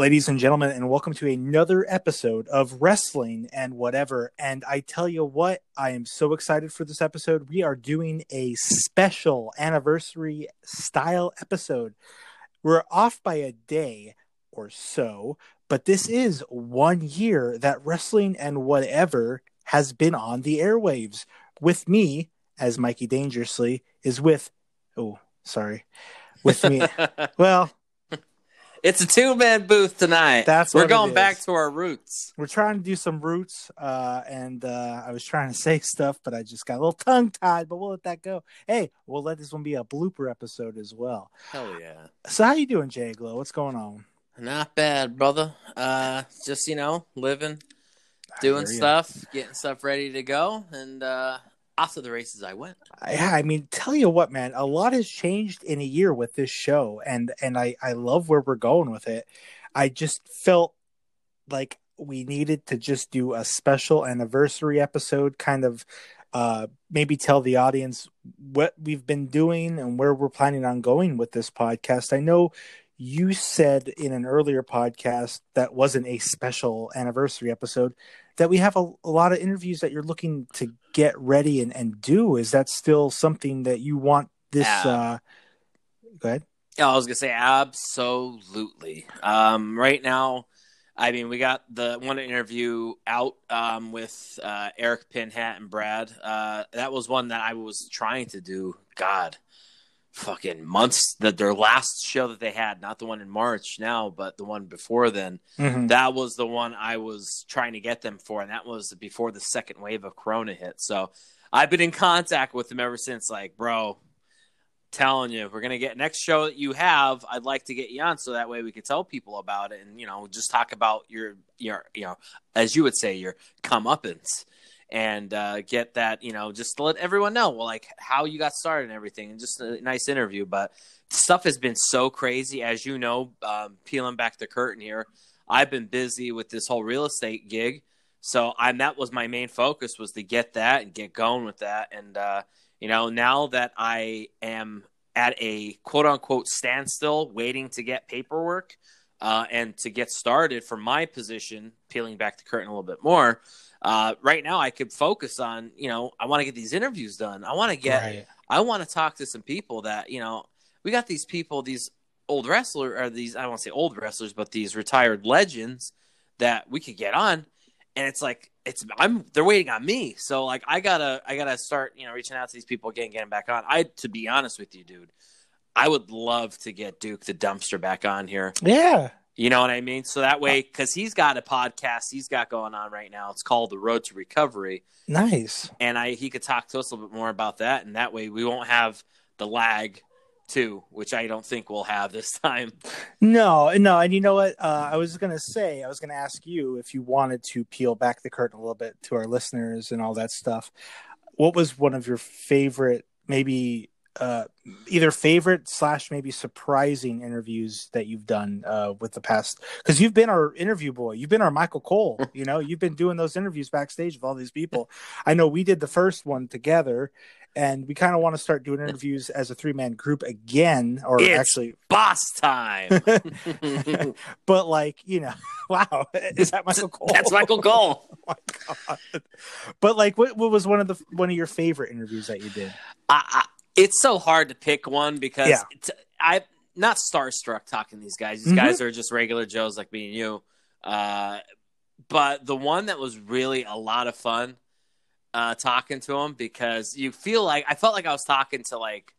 ladies and gentlemen, and welcome to another episode of Wrestling and Whatever. And I tell you what, I am so excited for this episode. We are doing a special anniversary style episode. We're off by a day or so, but this is one year that Wrestling and Whatever has been on the airwaves. With me, as Mikey Dangerously, is with, oh, sorry, with me. well, It's a two man booth tonight. That's we're going back to our roots. we're trying to do some roots uh and uh i was trying to say stuff but i just got a little tongue tied but we'll let that go hey we'll let this one be a blooper episode as well Hell yeah. so how you doing JGlow what's going on Not bad, brother. Uh just you know, living, doing stuff, getting stuff ready to go, and uh to the races I went. yeah i mean tell you what man a lot has changed in a year with this show and and i i love where we're going with it i just felt like we needed to just do a special anniversary episode kind of uh maybe tell the audience what we've been doing and where we're planning on going with this podcast i know you said in an earlier podcast that wasn't a special anniversary episode that we have a, a lot of interviews that you're looking to get ready and, and do is that still something that you want this uh go ahead Yeah, I was gonna say absolutely. Um, right now, I mean, we got the one interview out um, with uh, Eric Pinhat and Brad. Uh, that was one that I was trying to do. God, fucking months. That their last show that they had, not the one in March now, but the one before then. Mhm. That was the one I was trying to get them for, and that was before the second wave of Corona hit. So I've been in contact with them ever since. Like, bro, telling you, we're gonna get next show that you have. I'd like to get you on, so that way we could tell people about it, and you know, just talk about your your you know, as you would say, your comeuppance. And uh, get that, you know, just to let everyone know, well, like how you got started and everything, and just a nice interview. But stuff has been so crazy, as you know, um, peeling back the curtain here. I've been busy with this whole real estate gig, so I that was my main focus was to get that and get going with that. And uh, you know, now that I am at a quote unquote standstill, waiting to get paperwork uh, and to get started for my position, peeling back the curtain a little bit more. Uh, right now, I could focus on, you know, I want to get these interviews done. I want to get right I want to talk to some people that you know. We got these people, these old wrestler or these I to say old wrestlers, but these retired legends that we could get on, and it's like it's I'm they're waiting on me. So like I gotta I gotta start you know reaching out to these people again, getting back on. I to be honest with you, dude, I would love to get Duke the Dumpster back on here. yeah You know what I mean? So that way, because he's got a podcast he's got going on right now. It's called The Road to Recovery nice and I he could talk to us a little bit more about that, and that way we won't have the lag too, which I don't think we'll have this time. No, no, and you know what? Uh, I was gonna say, I was gonna ask you if you wanted to peel back the curtain a little bit to our listeners and all that stuff. What was one of your favorite, maybe uh, either favorite slash maybe surprising interviews that you've done uh, with the past? Because you've been our interview boy, you've been our Michael Cole. You know, you've been doing those interviews backstage with all these people. I know we did the first one together. And we kind of want to start doing interviews as a three man group again, or It's actually Boss time. but like you know wow is that michael cole That's Michael Cole. oh my god but like what, what was one of the one of your favorite interviews that you did I, I, it's so hard to pick one because Yeah. it's, I'm not starstruck talking to these guys. These Mhm. guys are just regular Joes like me and you. Uh, but the one that was really a lot of fun uh, talking to him because you feel like I felt like I was talking to like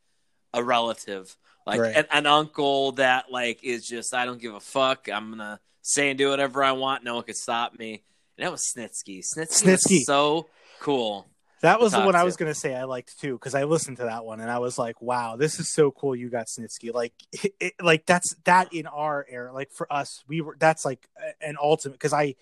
a relative, like Right. an, an uncle that like is just I don't give a fuck. I'm gonna say and do whatever I want. No one can stop me. And that was Snitsky. Snitsky, Snitsky. was so cool. That was the one i was going to say i liked too because i listened to that one and i was like wow this is so cool you got snitsky. Like it- like that's that in our era like for us we were that's like an ultimate because i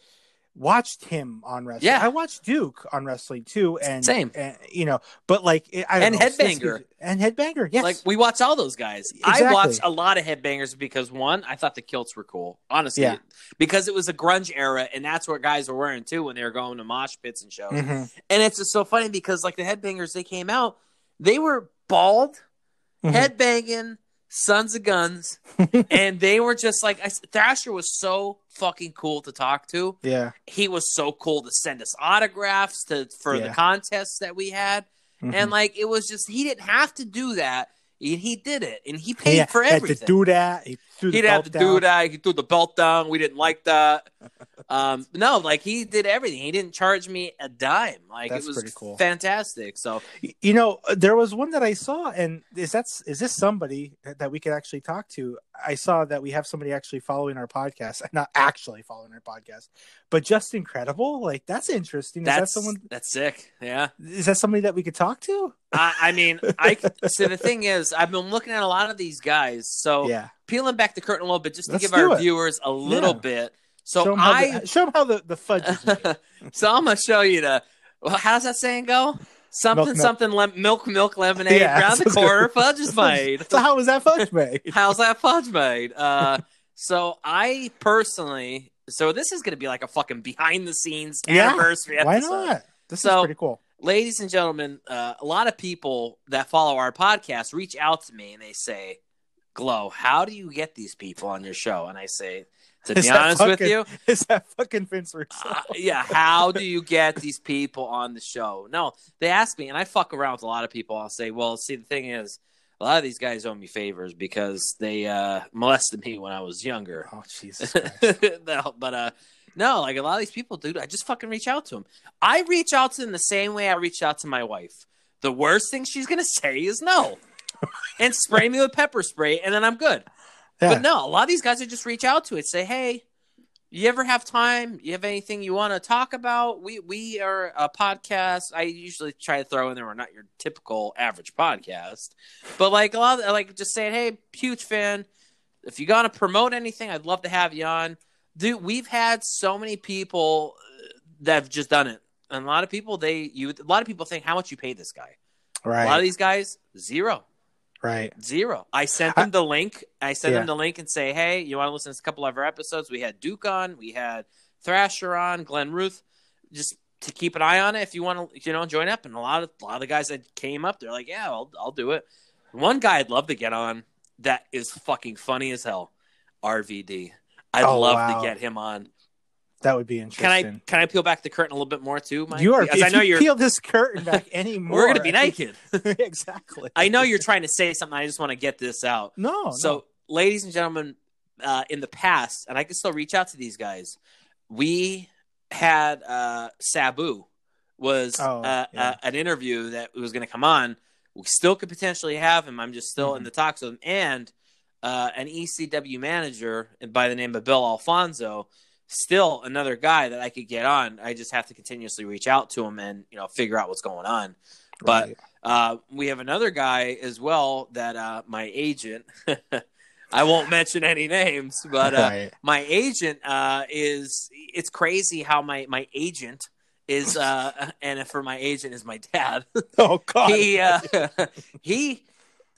watched him on wrestling Yeah. i watched duke on wrestling too and Same. and, you know but like I And know, Headbanger. And headbanger yes Like we watch all those guys. Exactly. I watched a lot of headbangers because one, I thought the kilts were cool. Honestly, Yeah. because it was a grunge era, and that's what guys were wearing too when they were going to mosh pits and shows. Mhm. And it's just so funny because like the headbangers, they came out, they were bald, Mhm. headbanging, sons of guns, and they were just like I, Thrasher was so fucking cool to talk to. Yeah. He was so cool to send us autographs to for the contests that we had, Mhm. and like it was just he didn't have to do that. And he did it, and he paid for had everything. to do that. He threw He didn't have to do that. He threw the belt down. We didn't like that. Um, no, like he did everything. He didn't charge me a dime. Like That's it was pretty cool. fantastic. So You know, there was one that I saw, and is that is this somebody that we could actually talk to? I saw that we have somebody actually following our podcast, not actually following our podcast, but just incredible. Like that's interesting. Is that's that someone? that's sick. Yeah. Is that somebody that we could talk to? I, I mean, I so the thing is, I've been looking at a lot of these guys. So yeah. peeling back the curtain a little bit, just to Let's give our it. viewers a little Yeah. bit. show So 'em how I, the, show 'em how the the fudge so I'm gonna show you the. Well, how's that saying go? Something, Milk, milk. something, lem- milk, milk, lemonade. Yeah, Around the sounds good. corner, fudge is made. so how was that fudge made? How's that fudge made? Uh, so I personally, so this is going to be like a fucking behind the scenes Yeah, anniversary Why episode. not? This So- is pretty cool. Ladies and gentlemen, uh, a lot of people that follow our podcast reach out to me and they say, "Glow, how do you get these people on your show?" And I say, to be honest with you, Is that fucking Vince Russo? uh, yeah, how do you get these people on the show? No, they ask me, and I fuck around with a lot of people. I'll say, well, see, the thing is, a lot of these guys owe me favors because they uh, molested me when I was younger. oh Jesus no, but uh, no, like a lot of these people, dude, I just fucking reach out to them. I reach out to them the same way I reach out to my wife. The worst thing she's gonna say is no, and spray me with pepper spray, and then I'm good. Yeah. But no, a lot of these guys I just reach out to it, say, "Hey, you ever have time? You have anything you want to talk about? We we are a podcast. I usually try to throw in there we're not your typical average podcast, but like a lot, of, like just saying, "Hey, huge fan. If you gotta promote anything, I'd love to have you on." Dude, we've had so many people uh, that have just done it, and a lot of people they you a lot of people think how much you pay this guy. A lot of these guys zero. Right. Zero. I sent them the link. I sent Yeah. them the link and say, hey, you want to listen to a couple of our episodes? We had Duke on, we had Thrasher on, Glenn Ruth. Just to keep an eye on it if you want to, you know, join up. And a lot of a lot of the guys that came up, they're like, yeah, I'll I'll do it. One guy I'd love to get on that is fucking funny as hell. RVD. I'd Oh, love wow. to get him on. That would be interesting. Can. I can I peel back the curtain a little bit more too, Mike? you are. Because I know you you're. peel this curtain back anymore. We're gonna be naked. exactly. I know you're trying to say something. I just want to get this out. No. so, no. ladies and gentlemen, uh, in the past, and I can still reach out to these guys. We had uh, Sabu was Oh, uh, yeah. uh, an interview that was going to come on. We still could potentially have him. I'm just still in Mhm. the talks with him, and uh, an ECW manager by the name of Bill Alfonso. Still another guy that I could get on. I just have to continuously reach out to him and you know figure out what's going on. But Right. uh, we have another guy as well that uh, my agent. I won't mention any names, but uh, right. my agent uh, is. It's crazy how my my agent is, uh, and for my agent is my dad. Oh God. he uh, he.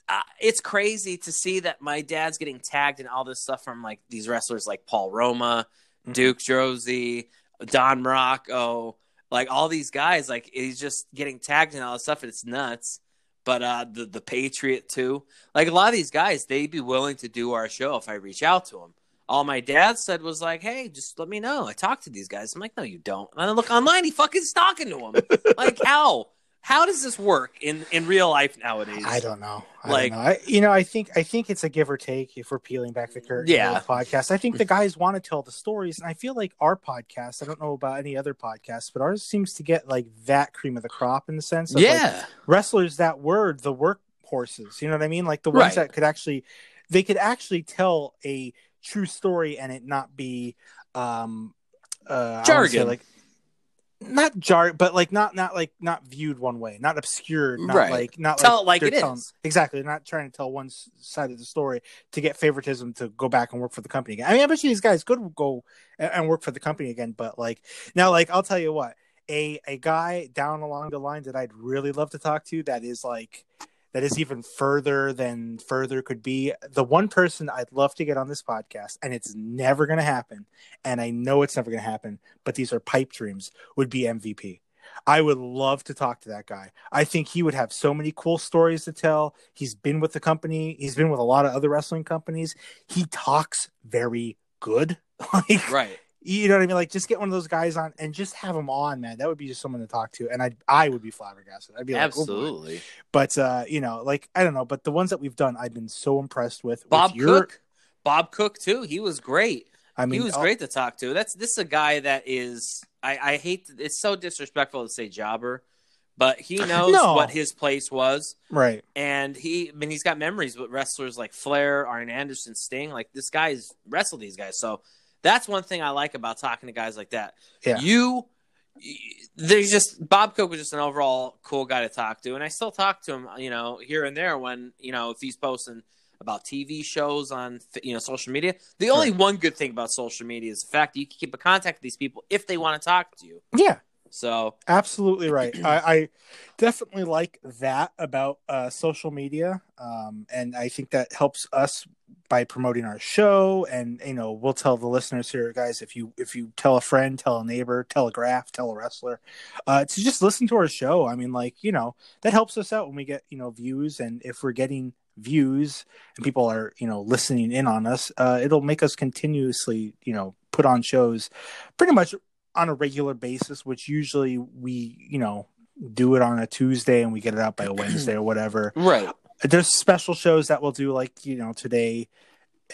Uh, it's crazy to see that my dad's getting tagged in all this stuff from like these wrestlers like Paul Roma, Mhm. Duke Droese, Don Muraco, like all these guys. Like he's just getting tagged in all this stuff, and it's nuts. But uh, the the Patriot too. Like a lot of these guys, they'd be willing to do our show if I reach out to them. All my dad said was like, "Hey, just let me know." I talk to these guys. I'm like, "No, you don't." And I look online, he fucking talking to them. like how? How does this work in in real life nowadays? I don't know. I Like- don't know. I, you know, I think I think it's a give or take if we're peeling back the curtain. Yeah. of the podcast. I think the guys want to tell the stories, and I feel like our podcast. I don't know about any other podcasts, but ours seems to get like that cream of the crop in the sense of like, yeah, wrestlers that word, the workhorses. You know what I mean? Like the ones Right. that could actually, they could actually tell a true story and it not be um uh I wanna say, Jargon. like not jar, but like not not like not viewed one way, not obscured, not Right. like not Tell like it like they're it telling- is. Exactly, they're not trying to tell one side of the story to get favoritism to go back and work for the company again. I mean, I bet you these guys could go and, and work for the company again, but like now, like I'll tell you what, a a guy down along the line that I'd really love to talk to that is like that is even further than further could be the one person I'd love to get on this podcast, and it's never going to happen, and I know it's never going to happen, but these are pipe dreams. Would be MVP. I would love to talk to that guy. I think he would have so many cool stories to tell. He's been with the company. He's been with a lot of other wrestling companies. He talks very good. like, Right. You know what I mean? Like, just get one of those guys on and just have him on, man. That would be just someone to talk to, and I, I would be flabbergasted. I'd be like, oh. Absolutely. But uh, you know, like I don't know, but the ones that we've done, I've been so impressed with. Bob with your, Cook. Bob Cook too. He was great. I mean, he was oh, great to talk to. That's this is a guy that is. I, I hate. It's so disrespectful to say jobber, but he knows No. what his place was, Right. and he. I mean, he's got memories with wrestlers like Flair, Arn Anderson, Sting. Like this guy's wrestled these guys, so that's one thing I like about talking to guys like that. Yeah. You. There's just Bob Cook was just an overall cool guy to talk to, and I still talk to him, you know, here and there when you know if he's posting about TV shows on you know social media. The only one good thing about social media is the fact that you can keep in contact with these people if they want to talk to you. Yeah. So Absolutely right. I, I definitely like that about uh, social media, um, and I think that helps us by promoting our show. And you know, we'll tell the listeners here, guys, if you if you tell a friend, tell a neighbor, tell a graph, tell a wrestler, uh, to just listen to our show. I mean, like you know, that helps us out when we get you know views, and if we're getting views and people are you know listening in on us, uh, it'll make us continuously you know put on shows, pretty much on a regular basis, which usually we, you know, do it on a Tuesday and we get it out by a Wednesday or whatever. right, There's special shows that we'll do like, you know, today.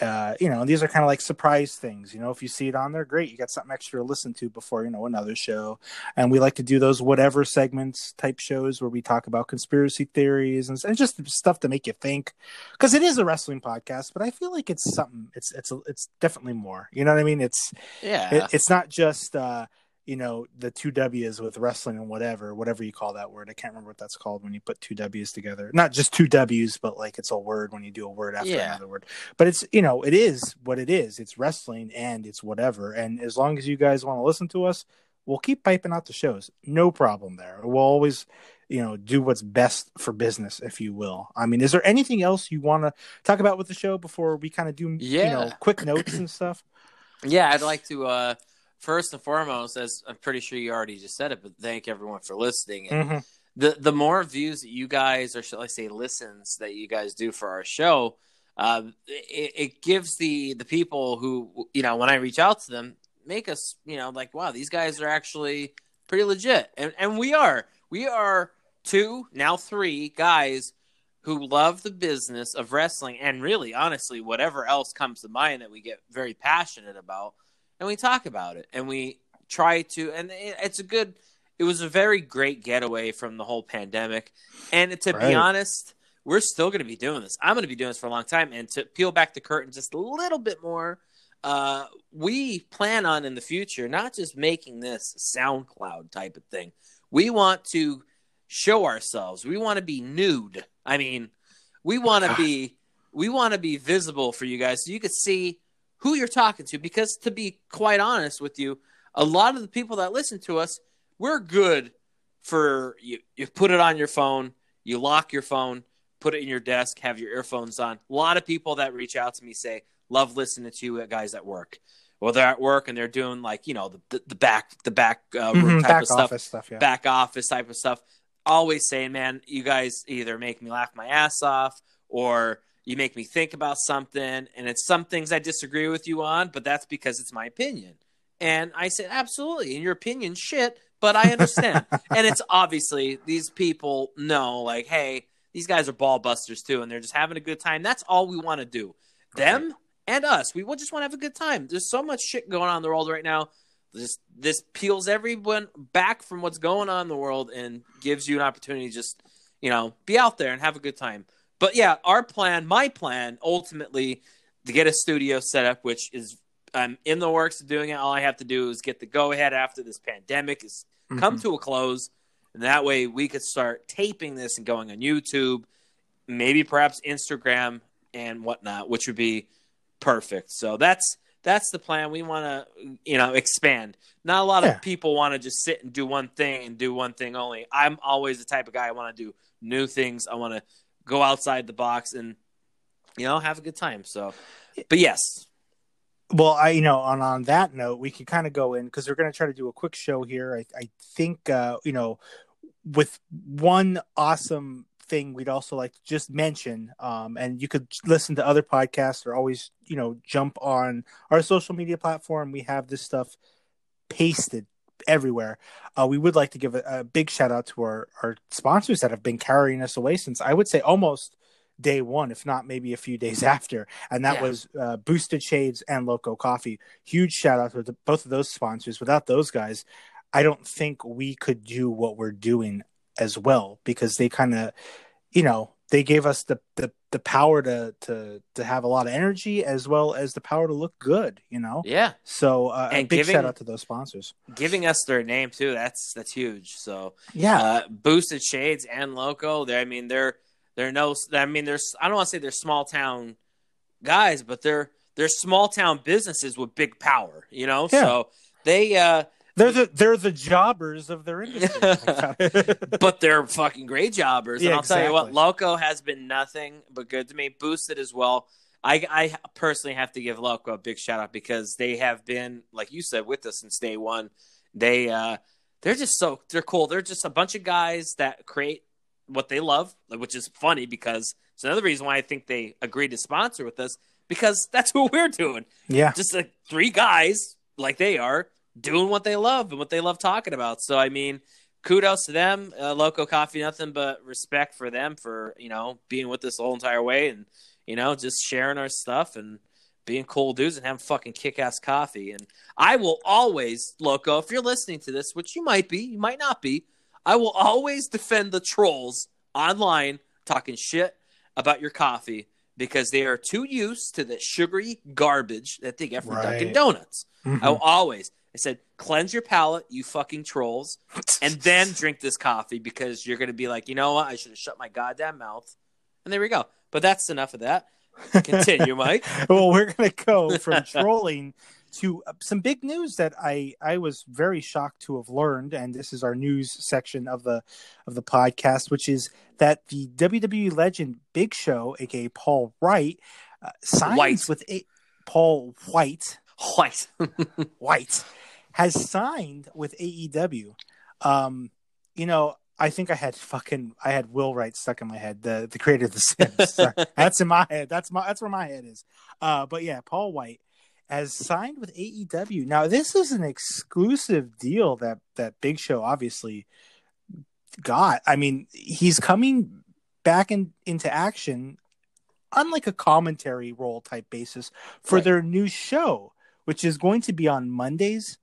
Uh, you know, these are kind of like surprise things. You know, if you see it on there, great. You got something extra to listen to before, you know, another show. And we like to do those whatever segments type shows where we talk about conspiracy theories and, and just stuff to make you think. Because it is a wrestling podcast, but I feel like it's something. It's it's it's definitely more. You know what I mean? It's yeah, it, it's not just uh you know the two w's with wrestling and whatever whatever you call that word. I can't remember what that's called when you put two w's together. Not just two w's but like it's a word when you do a word after Yeah. another word. But it's you know it is what it is. It's wrestling and it's whatever. And as long as you guys want to listen to us we'll keep piping out the shows. No problem there. We'll always you know do what's best for business if you will. I mean is there anything else you want to talk about with the show before we kind of do you know quick notes and stuff? Yeah. I'd like to uh first and foremost, as I'm pretty sure you already just said it, but thank everyone for listening. And Mhm. the the more views that you guys, or shall I say, listens that you guys do for our show, um, it, it gives the the people who you know when I reach out to them, make us you know like wow, these guys are actually pretty legit, and and we are we are two now three guys who love the business of wrestling and really honestly whatever else comes to mind that we get very passionate about and we talk about it and we try to and it, it's a good it was a very great getaway from the whole pandemic. And to Right. be honest we're still going to be doing this. I'm going to be doing this for a long time. And to peel back the curtain just a little bit more uh, we plan on in the future not just making this soundcloud type of thing. We want to show ourselves. We want to be nude. I mean we want to be we want to be visible for you guys. So you can see who you're talking to because to be quite honest with you a lot of the people that listen to us we're good for you. You put it on your phone you lock your phone put it in your desk have your earphones on. A lot of people that reach out to me say love listening to you guys at work. Well they're at work and they're doing like you know the, the, back the back uh, room Mhm, type back of stuff office stuff yeah. back office type of stuff. Always saying, man, you guys either make me laugh my ass off or you make me think about something. And it's some things I disagree with you on, but that's because it's my opinion. And I said, absolutely. And your opinion shit, but I understand. and it's obviously these people know, like, hey, these guys are ball busters too, and they're just having a good time. That's all we want to do. Them and us. We will just want to have a good time. There's so much shit going on in the world right now this this peels everyone back from what's going on in the world and gives you an opportunity to just you know be out there and have a good time but yeah our plan my plan ultimately to get a studio set up which is i'm in the works of doing it. All i have to do is get the go ahead after this pandemic is come Mhm. to a close. And that way we could start taping this and going on youtube maybe perhaps instagram and whatnot which would be perfect. So that's that's the plan. We want to you know expand. Not a lot Yeah. of people want to just sit and do one thing and do one thing only. I'm always the type of guy i want to do new things. I want to go outside the box and you know have a good time. So but yes. Well, I you know on on that note, we can kind of go in because we're going to try to do a quick show here. I, I think uh, you know with one awesome thing we'd also like to just mention um, and you could listen to other podcasts or always you know jump on our social media platform. We have this stuff pasted everywhere. Uh, we would like to give a, a, big shout out to our, our sponsors that have been carrying us away since i would say almost day one if not maybe a few days after. And that yeah. was uh, boosted shades and loco coffee. Huge shout out to both of those sponsors. Without those guys i don't think we could do what we're doing as well because they kind of you know they gave us the, the the power to to to have a lot of energy as well as the power to look good you know? Yeah. So uh, and a big giving, shout out to those sponsors. giving us their name too that's that's huge. So yeah. uh, boosted shades and loco they i mean they're they're no i mean there's i don't want to say they're small town guys but they're they're small town businesses with big power you know? Yeah. so they uh they're the they're the jobbers of their industry, but they're fucking great jobbers. Yeah, and I'll exactly. tell you what, Loco has been nothing but good to me. Boosted as well. I I personally have to give Loco a big shout out because they have been, like you said, with us since day one. They uh they're just so they're cool. They're just a bunch of guys that create what they love, which is funny because it's another reason why I think they agreed to sponsor with us because that's what we're doing. Yeah, just like three guys like they are doing what they love and what they love talking about. So I mean, kudos to them. Uh, Loco Coffee, nothing but respect for them for you know being with us the whole entire way and you know just sharing our stuff and being cool dudes and having fucking kick ass coffee. And I will always, Loco, if you're listening to this, which you might be, you might not be, I will always defend the trolls online talking shit about your coffee because they are too used to the sugary garbage that they get from right. Dunkin' Donuts. Mm-hmm. I will always. I said, cleanse your palate, you fucking trolls, and then drink this coffee because you're going to be like, you know what? I should have shut my goddamn mouth. And there we go. But that's enough of that. Continue, Mike. well, we're going to go from trolling to uh, some big news that I I was very shocked to have learned, and this is our news section of the of the podcast, which is that the WWE legend Big Show, aka Paul Wright, uh, signs White. with a Paul White. White. White has signed with AEW. Um, you know, I think I had fucking I had Will Wright stuck in my head, the the creator of the Sims. that's in my head. That's my that's where my head is. Uh, but yeah, Paul White has signed with AEW. Now this is an exclusive deal that that Big Show obviously got. I mean, he's coming back in, into action on like a commentary role type basis for right. their new show, which is going to be on Mondays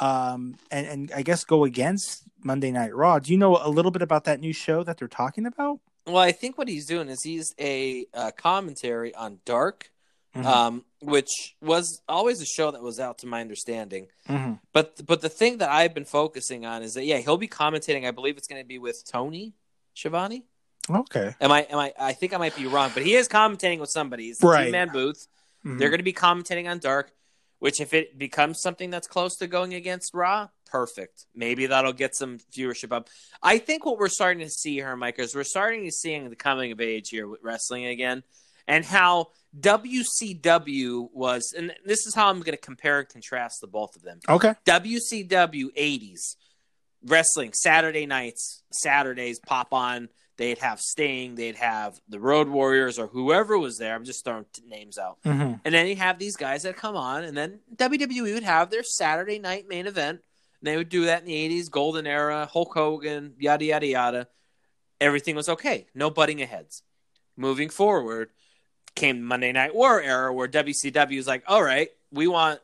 um, and, and I guess go against Monday Night Raw. Do you know a little bit about that new show that they're talking about? Well, I think what he's doing is he's a uh, commentary on Dark, mm-hmm. um, which was always a show that was out to my understanding. Mm-hmm. But but the thing that I've been focusing on is that yeah, he'll be commentating. I believe it's going to be with Tony Schiavone. Okay. Am I am I? I think I might be wrong, but he is commentating with somebody. He's the right. man booth. Mm-hmm. They're going to be commentating on Dark. Which, if it becomes something that's close to going against Raw, perfect. Maybe that'll get some viewership up. I think what we're starting to see here, Mike, is we're starting to seeing the coming of age here with wrestling again, and how WCW was, and this is how I'm going to compare and contrast the both of them. Okay. WCW 80s wrestling Saturday nights, Saturdays pop on they'd have Sting, they'd have the Road Warriors, or whoever was there. I'm just throwing names out. Mm-hmm. And then you have these guys that come on, and then WWE would have their Saturday night main event. And they would do that in the 80s, Golden Era, Hulk Hogan, yada, yada, yada. Everything was okay. No butting of heads. Moving forward, came Monday Night War era where WCW was like, all right, we want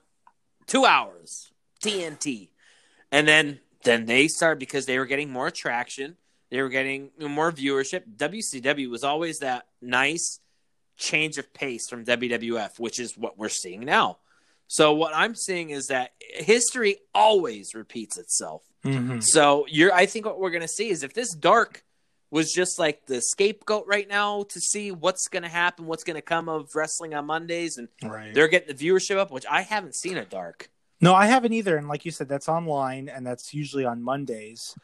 two hours, TNT. And then then they started because they were getting more traction they were getting more viewership. WCW was always that nice change of pace from WWF, which is what we're seeing now. So what I'm seeing is that history always repeats itself. Mm-hmm. So you're I think what we're going to see is if this dark was just like the scapegoat right now to see what's going to happen, what's going to come of wrestling on Mondays and right. they're getting the viewership up, which I haven't seen a dark. No, I haven't either and like you said that's online and that's usually on Mondays.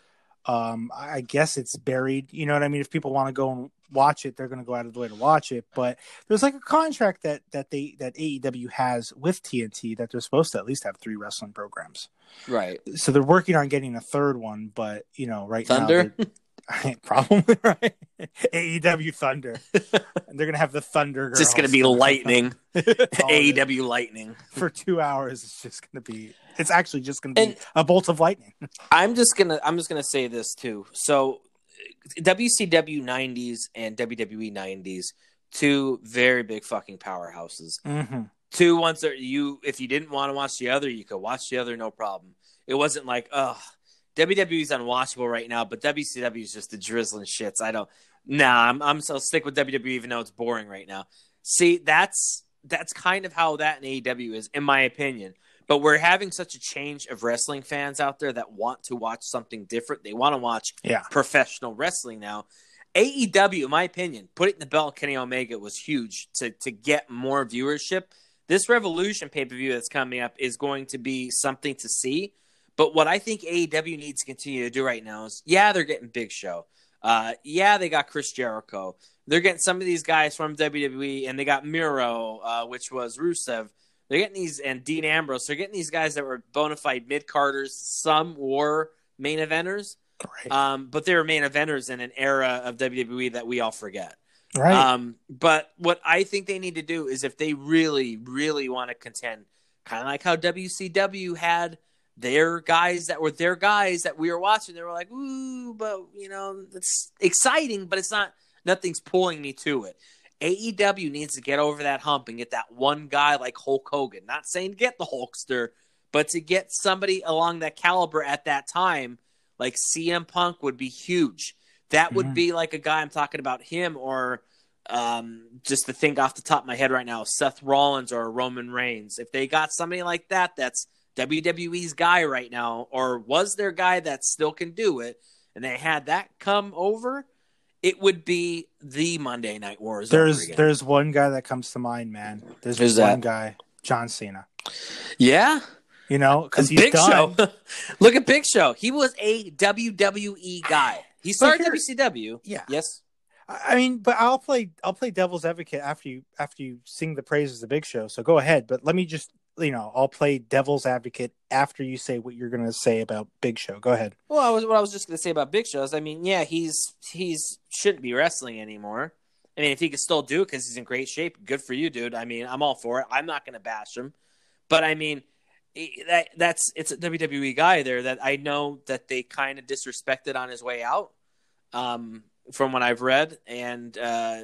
Um, I guess it's buried. You know what I mean? If people want to go and watch it, they're going to go out of the way to watch it. But there's like a contract that that they that AEW has with TNT that they're supposed to at least have three wrestling programs. Right. So they're working on getting a third one, but you know, right Thunder. now. Probably right. AEW Thunder. and they're gonna have the Thunder. It's just gonna be lightning. AEW lightning for two hours. It's just gonna be. It's actually just gonna be And- a bolt of lightning. I'm just gonna I'm just gonna say this too. So WCW 90s and WWE 90s, two very big fucking powerhouses. Mm-hmm. Two ones that you if you didn't want to watch the other, you could watch the other no problem. It wasn't like, oh, WWE's unwatchable right now, but WCW is just the drizzling shits. I don't nah, I'm I'm so stick with WWE even though it's boring right now. See, that's that's kind of how that in AEW is, in my opinion. But we're having such a change of wrestling fans out there that want to watch something different. They want to watch Yeah. professional wrestling now. AEW, in my opinion, putting the belt Kenny Omega was huge to to get more viewership. This Revolution pay per view that's coming up is going to be something to see. But what I think AEW needs to continue to do right now is, yeah, they're getting Big Show. Uh, yeah, they got Chris Jericho. They're getting some of these guys from WWE, and they got Miro, uh, which was Rusev. They're getting these, and Dean Ambrose. They're getting these guys that were bona fide mid carders. Some were main eventers, Right. um, but they were main eventers in an era of WWE that we all forget. right. Um, but what I think they need to do is if they really, really want to contend, kind of like how WCW had their guys that were their guys that we were watching, they were like, ooh, but you know, it's exciting, but it's not, nothing's pulling me to it. AEW needs to get over that hump and get that one guy like Hulk Hogan. Not saying get the Hulkster, but to get somebody along that caliber at that time, like CM Punk would be huge. That would Mhm. be like a guy I'm talking about him or um, just to think off the top of my head right now, Seth Rollins or Roman Reigns. If they got somebody like that, that's WWE's guy right now, or was their guy that still can do it, and they had that come over, it would be the Monday Night Wars. there's there's one guy that comes to mind, man. There's Who's one that? guy, John Cena. yeah, You know, because he's Big done. Show. Look at Big Show. He was a WWE guy. He started here- WCW. Yeah. Yes. I I mean, but I'll play I'll play devil's advocate after you after you sing the praises of Big Show. So go ahead, but let me just you know I'll play devil's advocate after you say what you're going to say about Big Show. Go ahead. Well, I was what I was just going to say about Big Show is, I mean, yeah, he's he's shouldn't be wrestling anymore. I mean, if he could still do it because he's in great shape, good for you, dude. I mean, I'm all for it. I'm not going to bash him, but I mean, that that's it's a WWE guy there that I know that they kind of disrespected on his way out, um, from what I've read, and uh,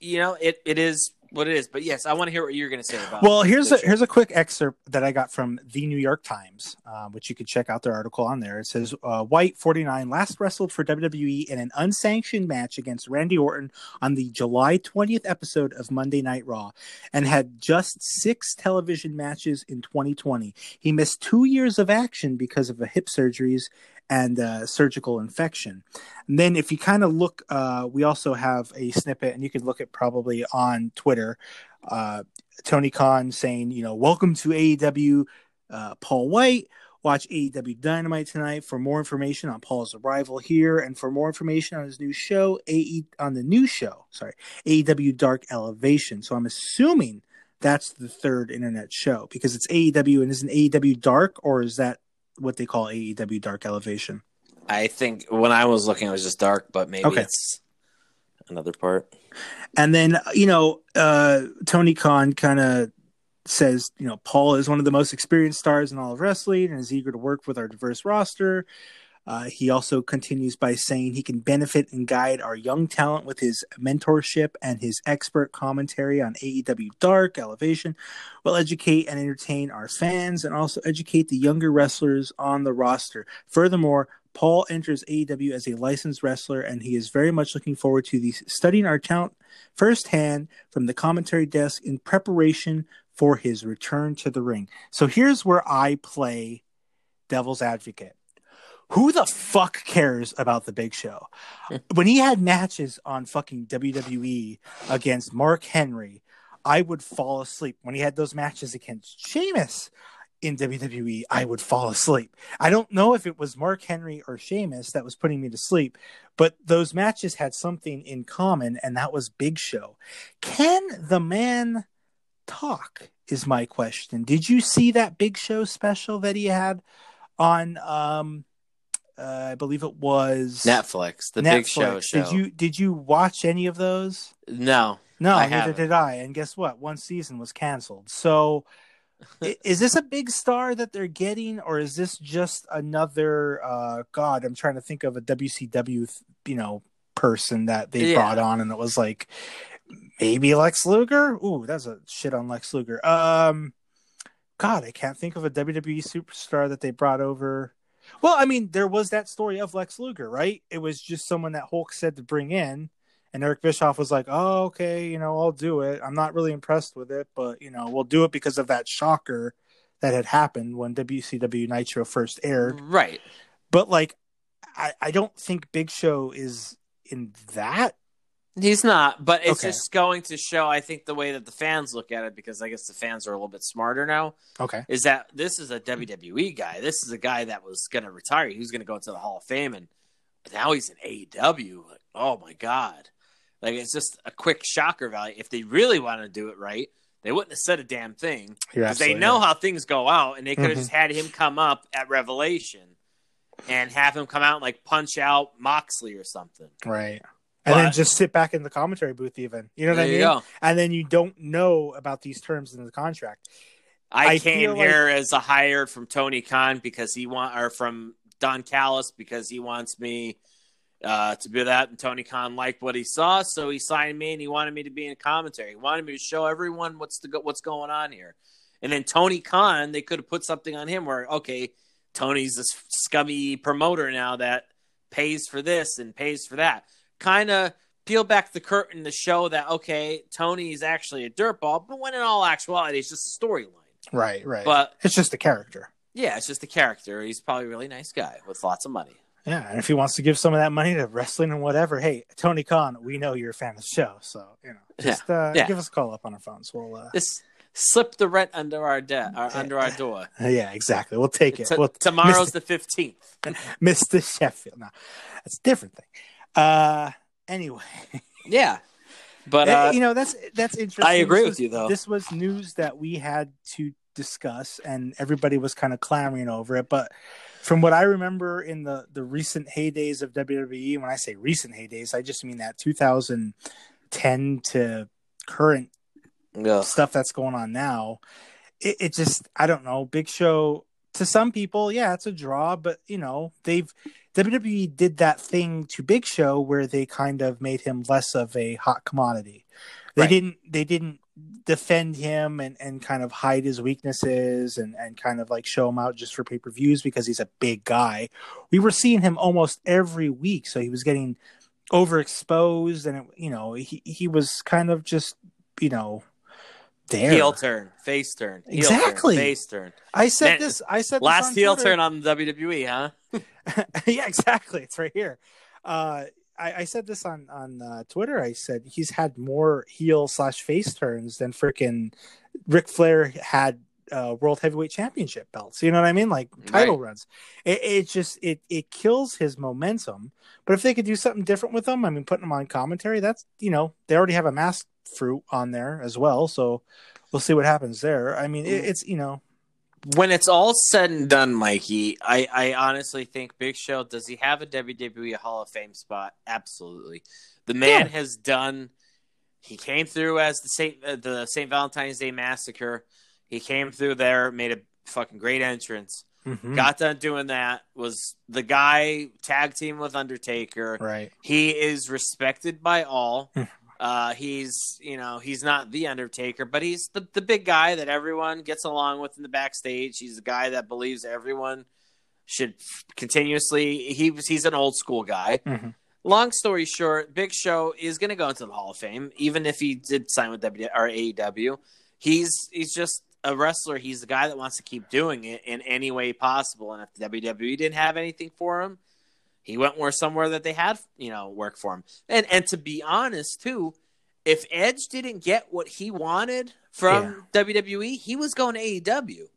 you know, it it is what it is. But yes, I want to hear what you're going to say about. Well, here's a here's a quick excerpt that I got from the New York Times, um, which you could check out their article on there. It says uh, White 49 last wrestled for WWE in an unsanctioned match against Randy Orton on the July 20th episode of Monday Night Raw, and had just six television matches in 2020. He missed two years of action because of a hip surgeries and uh, surgical infection. And then, if you kind of look, uh, we also have a snippet, and you could look at probably on Twitter. Uh, Tony Khan saying, you know, welcome to AEW, uh, Paul White. Watch AEW Dynamite tonight for more information on Paul's arrival here and for more information on his new show, AE on the new show, sorry, AEW Dark Elevation. So I'm assuming that's the third internet show because it's AEW and isn't AEW Dark or is that what they call AEW Dark Elevation? I think when I was looking, it was just dark, but maybe Okay. it's another part. And then, you know, uh, Tony Khan kind of says, you know, Paul is one of the most experienced stars in all of wrestling and is eager to work with our diverse roster. Uh, he also continues by saying he can benefit and guide our young talent with his mentorship and his expert commentary on AEW Dark Elevation. Will educate and entertain our fans and also educate the younger wrestlers on the roster. Furthermore, Paul enters AEW as a licensed wrestler, and he is very much looking forward to the, studying our talent firsthand from the commentary desk in preparation for his return to the ring. So here's where I play devil's advocate. Who the fuck cares about the Big Show? when he had matches on fucking WWE against Mark Henry, I would fall asleep. When he had those matches against Sheamus, in WWE, I would fall asleep. I don't know if it was Mark Henry or Sheamus that was putting me to sleep, but those matches had something in common, and that was Big Show. Can the man talk? Is my question. Did you see that Big Show special that he had on? um uh, I believe it was Netflix, the Netflix. Big Show show. Did you did you watch any of those? No, No, I neither haven't. did I. And guess what? One season was canceled. So, is this a big star that they're getting, or is this just another? Uh, God, I'm trying to think of a WCW, you know, person that they Yeah. brought on, and it was like maybe Lex Luger. Ooh, that's a shit on Lex Luger. Um, God, I can't think of a WWE superstar that they brought over. Well, I mean, there was that story of Lex Luger, right? It was just someone that Hulk said to bring in, and Eric Bischoff was like, "Oh, okay, you know, I'll do it. I'm not really impressed with it, but you know, we'll do it because of that shocker that had happened when WCW Nitro first aired." right. But like, I, I don't think Big Show is in that. He's not, but it's Okay. just going to show. I think the way that the fans look at it, because I guess the fans are a little bit smarter now, Okay, is that this is a WWE guy. This is a guy that was going to retire. He was going to go into the Hall of Fame, and now he's in AEW. Like, oh my god! Like it's just a quick shocker value. If they really want to do it right, they wouldn't have said a damn thing because they know right. how things go out, and they could have Mhm. just had him come up at Revelation and have him come out and like punch out Moxley or something. right. And then just sit back in the commentary booth, even you know what there I mean. you go. And then you don't know about these terms in the contract. I, I came feel like- here as a hire from Tony Khan because he want or from Don Callis because he wants me uh, to do that, and Tony Khan liked what he saw, so he signed me and he wanted me to be in commentary. He wanted me to show everyone what's the go- what's going on here. And then Tony Khan, they could have put something on him where okay, Tony's this scummy promoter now that pays for this and pays for that. Kind of peel back the curtain to show that okay, Tony is actually a dirtball, but when in all actuality, it's just a storyline. Right, right. But it's just a character. yeah, it's just a character. He's probably a really nice guy with lots of money. Yeah, and if he wants to give some of that money to wrestling and whatever, hey, Tony Khan, we know you're a fan of the show, so you know, just uh, yeah. give us a call up on our phones. We'll, uh, Just slip the rent under our de- or under our door. yeah, exactly. We'll take it. T- we'll tomorrow's the fifteenth. Mr. Sheffield. No, that's a different thing. Uh, anyway, Yeah, but Eh, uh, you know that's that's interesting. I agree This with you, though. This was news that we had to discuss, and everybody was kind of clamoring over it. But from what I remember in the the recent heydays of WWE, when I say recent heydays, I just mean that 2010 to current ugh. stuff that's going on now. It, it just I don't know. Big Show to some people, yeah, it's a draw, but you know they've WWE did that thing to Big Show where they kind of made him less of a hot commodity. They Right. didn't they didn't defend him and, and kind of hide his weaknesses and, and kind of like show him out just for pay per views because he's a big guy. We were seeing him almost every week, so he was getting overexposed and it, you know he he was kind of just you know there. heel turn, face turn, heel Exactly. turn, face turn. I said Man, this. I said this Last heel Twitter. turn on WWE, huh? yeah, exactly. It's right here. Uh, I, I said this on on uh, Twitter. I said he's had more heel slash face turns than freaking Ric Flair had uh, World Heavyweight Championship belts. You know what I mean? Like title runs. It, it just it it kills his momentum. But if they could do something different with him, I mean, putting him on commentary, that's you know they already have a mask fruit on there as well. So we'll see what happens there. I mean, it, it's you know When it's all said and done, Mikey, I, I honestly think Big Show does he have a WWE Hall of Fame spot? Absolutely. The man Yeah. has done. He came through as the Saint uh, the Saint Valentine's Day Massacre. He came through there, made a fucking great entrance. mhm, Got done doing that. Was the guy tag team with Undertaker. right. He is respected by all. Hmm. uh, he's you know he's not the Undertaker, but he's the the big guy that everyone gets along with in the backstage. He's the guy that believes everyone should continuously. He was he's an old school guy. Mhm. Long story short, Big Show is going to go into the Hall of Fame, even if he did sign with W or AEW. He's he's just a wrestler. He's the guy that wants to keep doing it in any way possible. And if WWE didn't have anything for him, he went where somewhere that they had, you know, work for him. And and to be honest, too, if Edge didn't get what he wanted from WWE, he was going to AEW.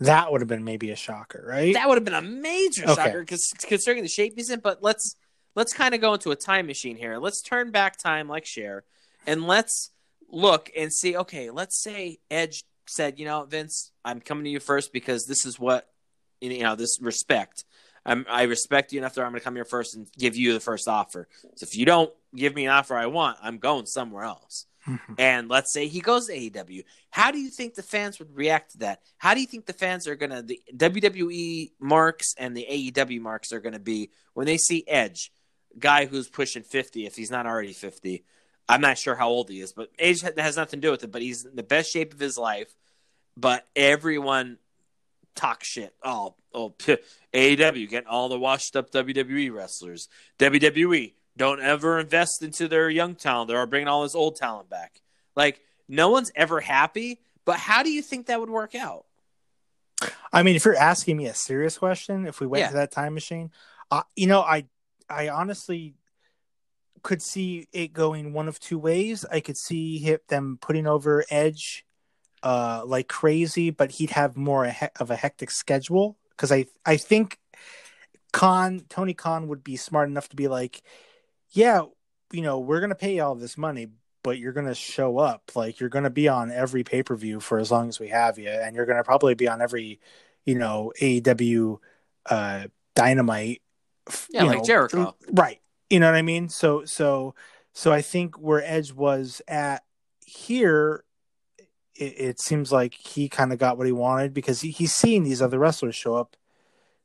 That would have been maybe a shocker, right? That would have been a major Okay. shocker because considering the shape he's in. But let's let's kind of go into a time machine here. Let's turn back time like Cher, and let's look and see. Okay, let's say Edge said, you know, Vince, I'm coming to you first because this is what you know. This respect. I'm, I respect you enough that I'm going to come here first and give you the first offer. So if you don't give me an offer I want, I'm going somewhere else. Mhm. And let's say he goes to AEW. How do you think the fans would react to that? How do you think the fans are going to, the WWE marks and the AEW marks are going to be when they see Edge, guy who's pushing 50, if he's not already 50? I'm not sure how old he is, but age has nothing to do with it. But he's in the best shape of his life. But everyone talks shit. Oh, oh, AEW getting all the washed up WWE wrestlers. WWE don't ever invest into their young talent. They're bringing all this old talent back. Like no one's ever happy. But how do you think that would work out? I mean, if you're asking me a serious question, if we went Yeah. to that time machine, uh, you know, I, I honestly could see it going one of two ways. I could see him, them putting over Edge, uh, like crazy, but he'd have more of a hectic schedule because I, I think Khan, Tony Khan would be smart enough to be like, yeah, you know, we're gonna pay you all this money, but you're gonna show up. Like you're gonna be on every pay per view for as long as we have you, and you're gonna probably be on every, you know, AEW uh, Dynamite. Yeah, like know, Jericho. right? You know what I mean? So, so, so I think where Edge was at here, it, it seems like he kind of got what he wanted because he, he's seeing these other wrestlers show up,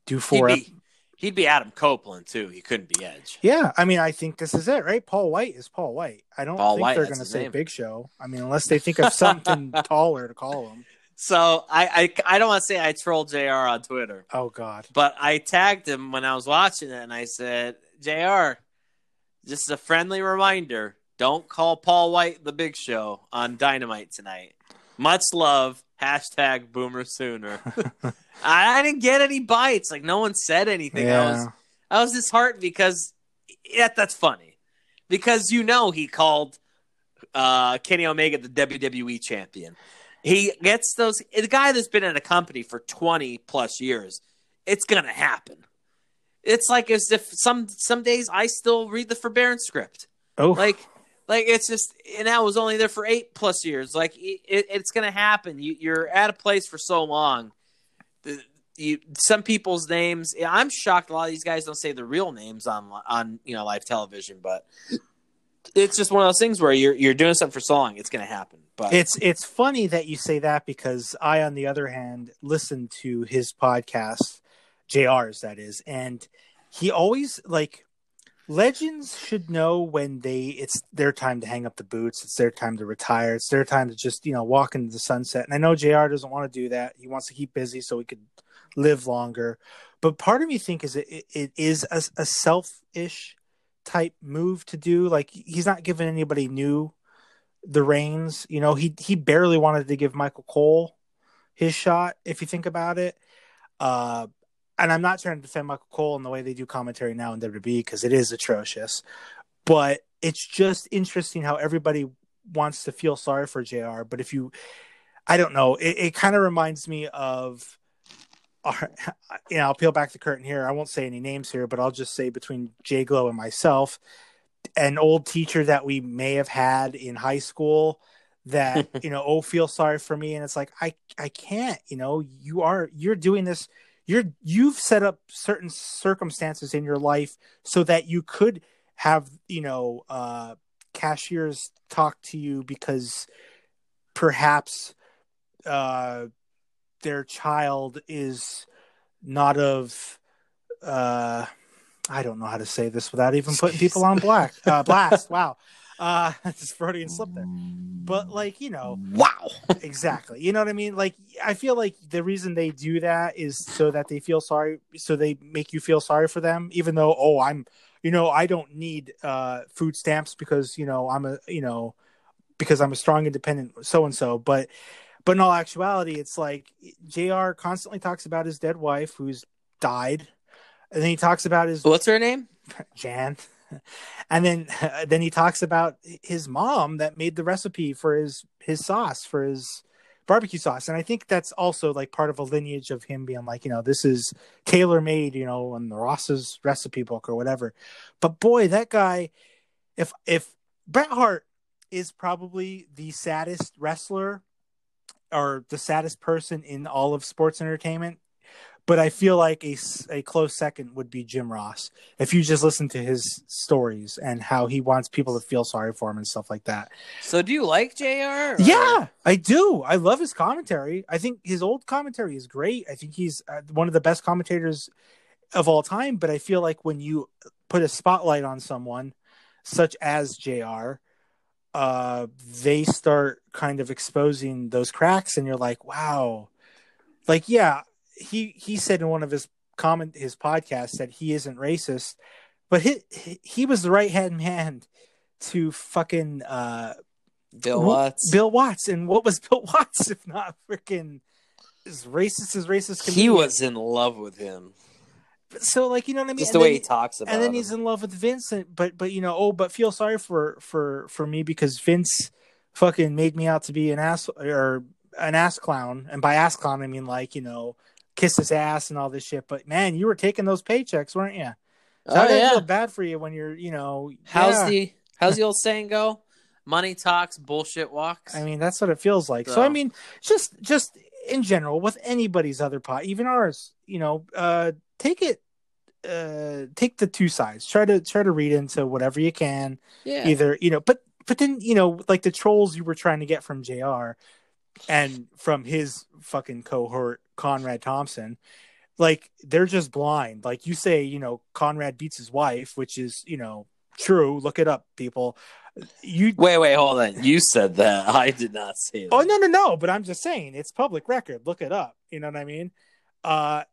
do He'd be, he'd be Adam Copeland too. He couldn't be Edge. Yeah, I mean, I think this is it, right? Paul Wight is Paul Wight. I don't Paul think White, they're going to say name. Big Show. I mean, unless they think of something taller to call him. So I, I, I don't want to say I trolled Jr. on Twitter, Oh God. but I tagged him when I was watching it, and I said, Jr. Just a friendly reminder: don't call Paul Wight the Big Show on Dynamite tonight. Much love. Hashtag Boomer Sooner. I, didn't get any bites. Like no one said anything. I was Yeah. I was disheartened because yeah, that's funny. Because you know he called uh, Kenny Omega the WWE champion. He gets those the guy that's been in a company for twenty plus years. It's gonna happen. It's like as if some some days I still read the forbearance script. Oh, Like like it's just and I was only there for eight plus years. Like it, it, it's gonna happen. You, you're at a place for so long. The, you, some people's names. I'm shocked. A lot of these guys don't say the real names on on you know live television, but it's just one of those things where you're you're doing something for so long, it's gonna happen. But it's it's funny that you say that because I, on the other hand, listen to his podcast, JR's that is, and he always like legends should know when they it's their time to hang up the boots, it's their time to retire, it's their time to just you know walk into the sunset. And I know JR doesn't want to do that; he wants to keep busy so he could live longer. But part of me think is it, it, is a, a selfish type move to do. Like he's not giving anybody new the reins. You know, he he barely wanted to give Michael Cole his shot, if you think about it. Uh, and I'm not trying to defend Michael Cole in the way they do commentary now in WWE because it is atrocious. But it's just interesting how everybody wants to feel sorry for JR. But if you, I don't know, it, it kind of reminds me of. Our, uh, you know, I'll peel back the curtain here. I won't say any names here, but I'll just say between JGlow and myself, an old teacher that we may have had in high school that you know oh feel sorry for me and it's like i i can't you know you are you're doing this you're you've set up certain circumstances in your life so that you could have you know uh cashiers talk to you because perhaps uh their child is not of uh I don't know how to say this without even putting people on black uh, blast. Wow, uh, this Freudian slip there. But like you know, wow, exactly. You know what I mean? Like I feel like the reason they do that is so that they feel sorry, so they make you feel sorry for them. Even though, oh, I'm, you know, I don't need uh, food stamps because you know I'm a, you know, because I'm a strong, independent so and so. But, but in all actuality, it's like Jr. constantly talks about his dead wife who's died, and then he talks about his what's her name? Jan. And then then he talks about his mom that made the recipe for his his sauce for his barbecue sauce, and I think that's also like part of a lineage of him being like, you know, this is tailor made, you know, in the Ross's recipe book or whatever. But boy, that guy, if if Bret Hart is probably the saddest wrestler or the saddest person in all of sports entertainment. But I feel like a, a close second would be Jim Ross. If you just listen to his stories and how he wants people to feel sorry for him and stuff like that. So, do you like JR? or- Yeah, I do. I love his commentary. I think his old commentary is great. I think he's uh, one of the best commentators of all time. But I feel like when you put a spotlight on someone, such as JR, uh, they start kind of exposing those cracks, and you're like, wow, like yeah, he he said in one of his comment his podcasts that he isn't racist, but he he was the right hand man to fucking uh Bill Watts. Bill Watts, and what was Bill Watts if not freaking as racist as racist can he be? was in love with him. so like you know what I mean. Just And the way then- he talks about and then him. he's in love with Vincent, but but you know oh but feel sorry for for for me because Vince fucking made me out to be an ass or an ass clown, and by ass clown I mean like you know kiss his ass and all this shit. But man, you were taking those paychecks, weren't you? So oh gotta yeah. feel bad for you when you're you know How's yeah. the How's the old saying go? Money talks, bullshit walks. I mean, that's what it feels like. So, So- I mean, just just in general with anybody's other pot, even ours, you know, uh take it uh take the two sides. Try to try to read into whatever you can. yeah. Either, you know, but but then, you know, like the trolls you were trying to get from JR and from his fucking cohort Conrad Thompson, like they're just blind. Like you say, you know, Conrad beats his wife, which is, you know, true. Look it up, people. You Wait, wait, hold on. You said that. I did not say that. Oh no, no, no! But I'm just saying it's public record. Look it up. You know what I mean? Uh,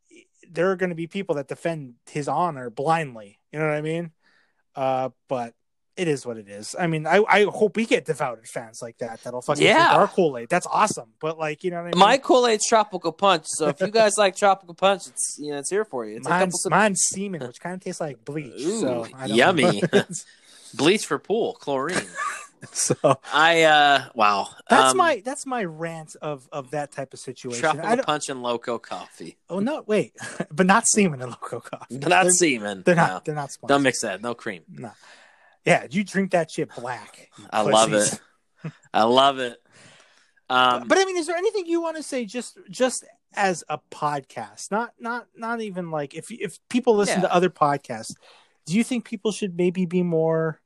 there are going to be people that defend his honor blindly. You know what I mean? Uh, but it is what it is. I mean, I, I hope we get devoted fans like that that'll fucking Yeah. drink our Kool Aid. That's awesome. But like, you know what I mean? My Kool Aid's tropical punch. So if you guys like tropical punch, it's you know it's here for you. It's a mine's, sip- mine's semen, which kind of tastes like bleach. Ooh, so yummy. bleach for pool chlorine. so I uh wow. that's Um, my that's my rant of of that type of situation. Tropical punch and loco coffee. oh no, wait, but not semen and loco coffee. But not They're- semen. They're No. not. They're not sponsored. Don't mix that. No cream. No. Yeah, you drink that shit black. I love it. I love it. Um, but I mean, is there anything you want to say just just as a podcast? Not not not even like if if people listen Yeah. to other podcasts, do you think people should maybe be more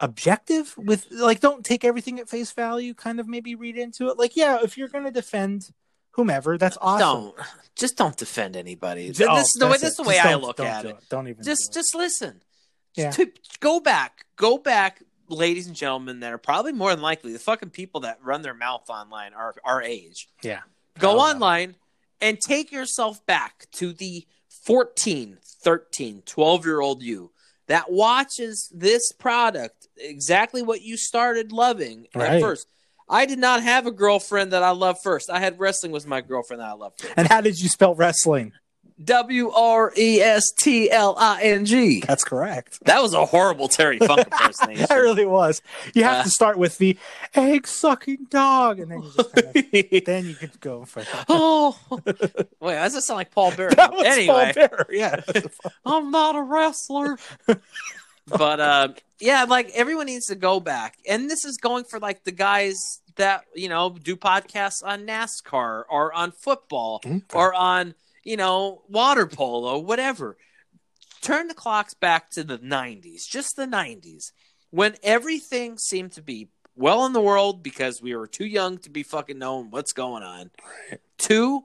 objective with like don't take everything at face value, kind of maybe read into it? Like, yeah, if you're going to defend whomever, that's awesome. don't just don't defend anybody. Oh, this is the way. that's This is the way I look at do it. Don't even Just do just listen. Yeah. To, go back. Go back, ladies and gentlemen. That are probably more than likely the fucking people that run their mouth online are our age. yeah. Go Oh, online and take yourself back to the 14, 13, 12 year old you that watches this product exactly what you started loving at Right. first. I did not have a girlfriend that I loved first. I had wrestling was my girlfriend that I loved first. And how did you spell wrestling? W R E S T L I N G. That's correct. That was a horrible Terry Funk impersonation. That really was. You have Uh, to start with the egg sucking dog, and then you just kind of, then you could go for that. oh, wait, does that sound like Paul Bearer? That was anyway, Paul Bearer, yeah. I'm not a wrestler. but uh, yeah, like everyone needs to go back, and this is going for like the guys that you know do podcasts on NASCAR or on football or on you know water polo, whatever. Turn the clocks back to the '90s, just the '90s, when everything seemed to be well in the world because we were too young to be fucking knowing what's going on. Two,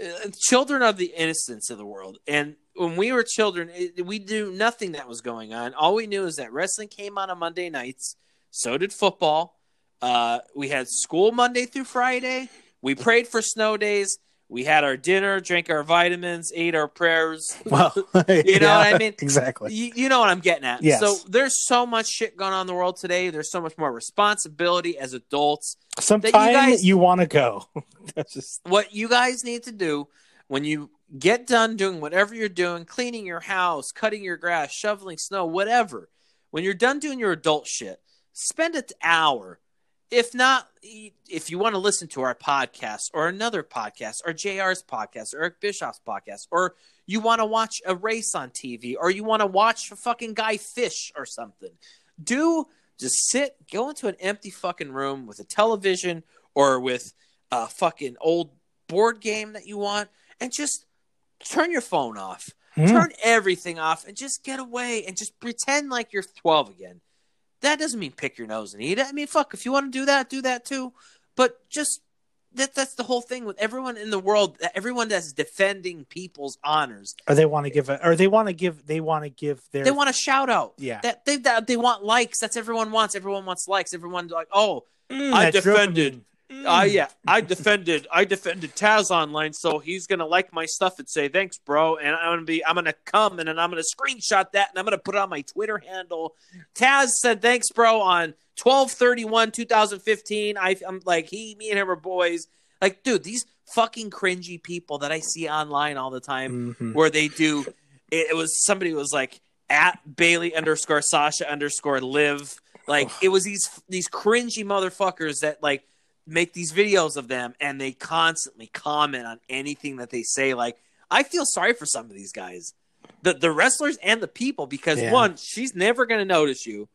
uh, children of the innocence of the world, and when we were children, it, we knew nothing that was going on. All we knew is that wrestling came on on Monday nights. So did football. Uh, we had school Monday through Friday. We prayed for snow days. We had our dinner, drank our vitamins, ate our prayers. well, You know what I mean? Exactly. You, you know what I'm getting at. Yes. So there's so much shit going on in the world today. There's so much more responsibility as adults. Sometimes guys- you want to go. That's just what you guys need to do when you get done doing whatever you're doing, cleaning your house, cutting your grass, shoveling snow, whatever, when you're done doing your adult shit, spend an hour if not, if you want to listen to our podcast or another podcast or JR's podcast or Eric Bischoff's podcast, or you want to watch a race on TV or you want to watch a fucking guy fish or something, do just sit, go into an empty fucking room with a television or with a fucking old board game that you want and just turn your phone off. Hmm. Turn everything off and just get away and just pretend like you're 12 again. That doesn't mean pick your nose and eat it. I mean, fuck, if you want to do that, do that too. But just that that's the whole thing with everyone in the world, everyone that's defending people's honors. Or they want to give a, or they want to give, they want to give their. They want a shout out. Yeah. That they that they want likes. That's everyone wants. Everyone wants likes. Everyone like, "Oh, Mm, I that defended. I Mm. yeah, I defended I defended Taz online, so he's gonna like my stuff and say thanks, bro. And I'm gonna be I'm gonna come and then I'm gonna screenshot that and I'm gonna put it on my Twitter handle. Taz said thanks, bro, on 1231 2015. I, I'm like he, me, and him are boys. Like, dude, these fucking cringy people that I see online all the time Mhm. where they do it, it was somebody was like at Bailey underscore Sasha underscore live. Like it was these these cringy motherfuckers that like make these videos of them and they constantly comment on anything that they say. Like I feel sorry for some of these guys. The the wrestlers and the people because Yeah. one, she's never gonna notice you.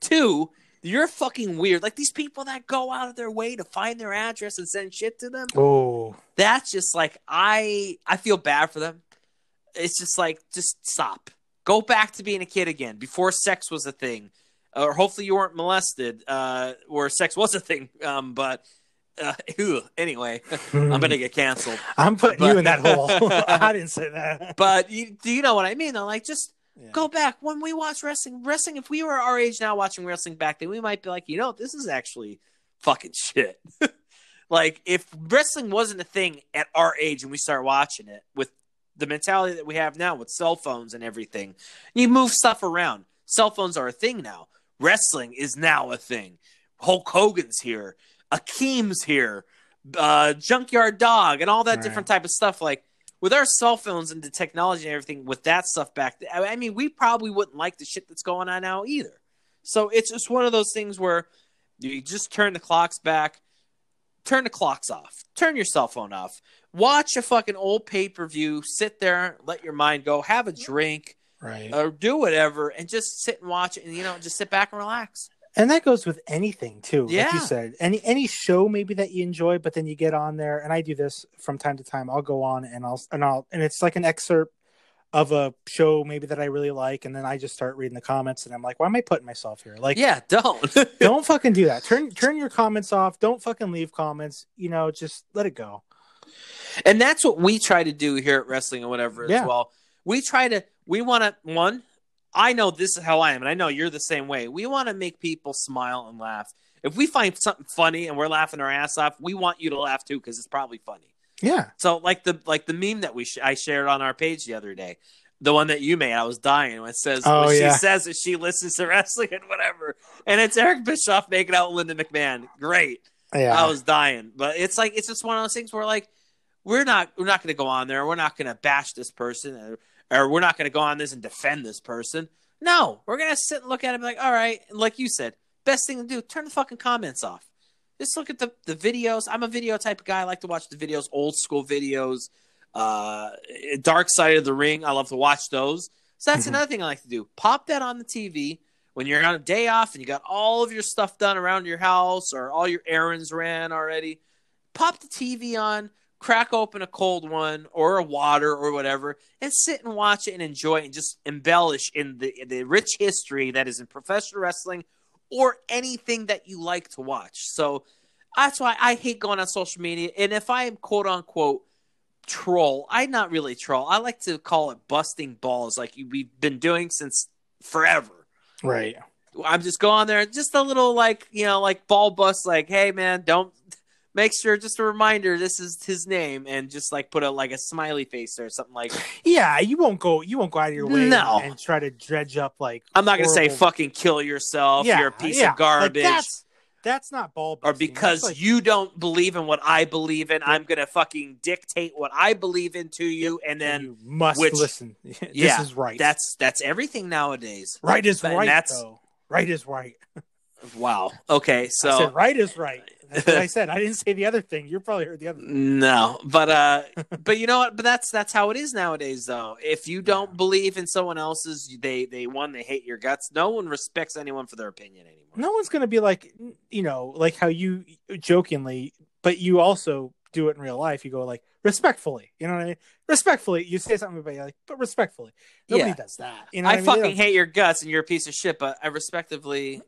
Two, you're fucking weird. Like these people that go out of their way to find their address and send shit to them Oh, that's just like I I feel bad for them. It's just like just stop. Go back to being a kid again before sex was a thing. Or hopefully you weren't molested uh where sex was a thing. Um but uh, ew, anyway, I'm gonna get canceled. I'm putting But- you in that hole. I didn't say that. But you, do you know what I mean? Though, like, just Yeah. go back when we watch wrestling. Wrestling, if we were our age now watching wrestling back then, we might be like, you know, this is actually fucking shit. like, if wrestling wasn't a thing at our age and we start watching it with the mentality that we have now with cell phones and everything, you move stuff around. Cell phones are a thing now. Wrestling is now a thing. Hulk Hogan's here. Akeem's here. Uh, Junkyard Dog and all that Right. different type of stuff. Like, with our cell phones and the technology and everything with that stuff back I mean we probably wouldn't like the shit that's going on now either so it's just one of those things where you just turn the clocks back turn the clocks off turn your cell phone off watch a fucking old pay-per-view sit there let your mind go have a drink Right. or do whatever and just sit and watch it and you know just sit back and relax and that goes with anything too. Like Yeah. you said, any any show maybe that you enjoy, but then you get on there, and I do this from time to time. I'll go on and I'll and I'll and it's like an excerpt of a show maybe that I really like, and then I just start reading the comments, and I'm like, why am I putting myself here? Like, yeah don't don't fucking do that. Turn turn your comments off. Don't fucking leave comments. You know, just let it go. And that's what we try to do here at wrestling or whatever as Yeah. well. We try to we want to one. I know this is how I am, and I know you're the same way. We want to make people smile and laugh. If we find something funny and we're laughing our ass off, we want you to laugh too because it's probably funny. Yeah. So like the like the meme that we sh- I shared on our page the other day, the one that you made, I was dying when it says Oh, when yeah. she says that she listens to wrestling and whatever, and it's Eric Bischoff making out with Linda McMahon. Great. Yeah. I was dying. But it's like it's just one of those things where like we're not we're not going to go on there. We're not going to bash this person, or, we're not going to go on this and defend this person. No, we're going to sit and look at it and be like, all right, like you said, best thing to do, turn the fucking comments off. Just look at the the videos. I'm a video type of guy. I like to watch the videos, old school videos. Uh, Dark Side of the Ring. I love to watch those. So that's Mhm. another thing I like to do. Pop that on the TV when you're on a day off and you got all of your stuff done around your house or all your errands ran already. Pop the TV on, crack open a cold one or a water or whatever, and sit and watch it and enjoy it and just embellish in the the rich history that is in professional wrestling or anything that you like to watch. So that's why I hate going on social media. And if I am quote unquote troll, I not really troll. I like to call it busting balls, like we've been doing since forever. right. I'm just going there, just a little like you know, like ball bust, like, hey man, don't make sure just a reminder this is his name, and just like put a like a smiley face or something like. Yeah, you won't go. You won't go out of your way No. and try to dredge up like. I'm not gonna say fucking kill yourself. Yeah, you're a piece yeah. of garbage. Like, that's that's not ball. or because like- you don't believe in what I believe in, I'm gonna fucking dictate what I believe in to you, and then you must which- listen. this yeah, is right. that's that's everything nowadays. right is and right. that's- though. Right is right. Wow. Okay, so right is right. That's what I said. I didn't say the other thing. You probably heard the other. Thing. No, but uh, but you know what? But that's that's how it is nowadays, though. If you don't believe in someone else's, they they one they hate your guts. No one respects anyone for their opinion anymore. No one's gonna be like, you know, like how you jokingly, but you also do it in real life. You go like respectfully, you know what I mean? Respectfully, you say something about you like, but respectfully. Nobody Yeah. does that. You know, I, what mean? Fucking hate your guts and you're a piece of shit, but I respectively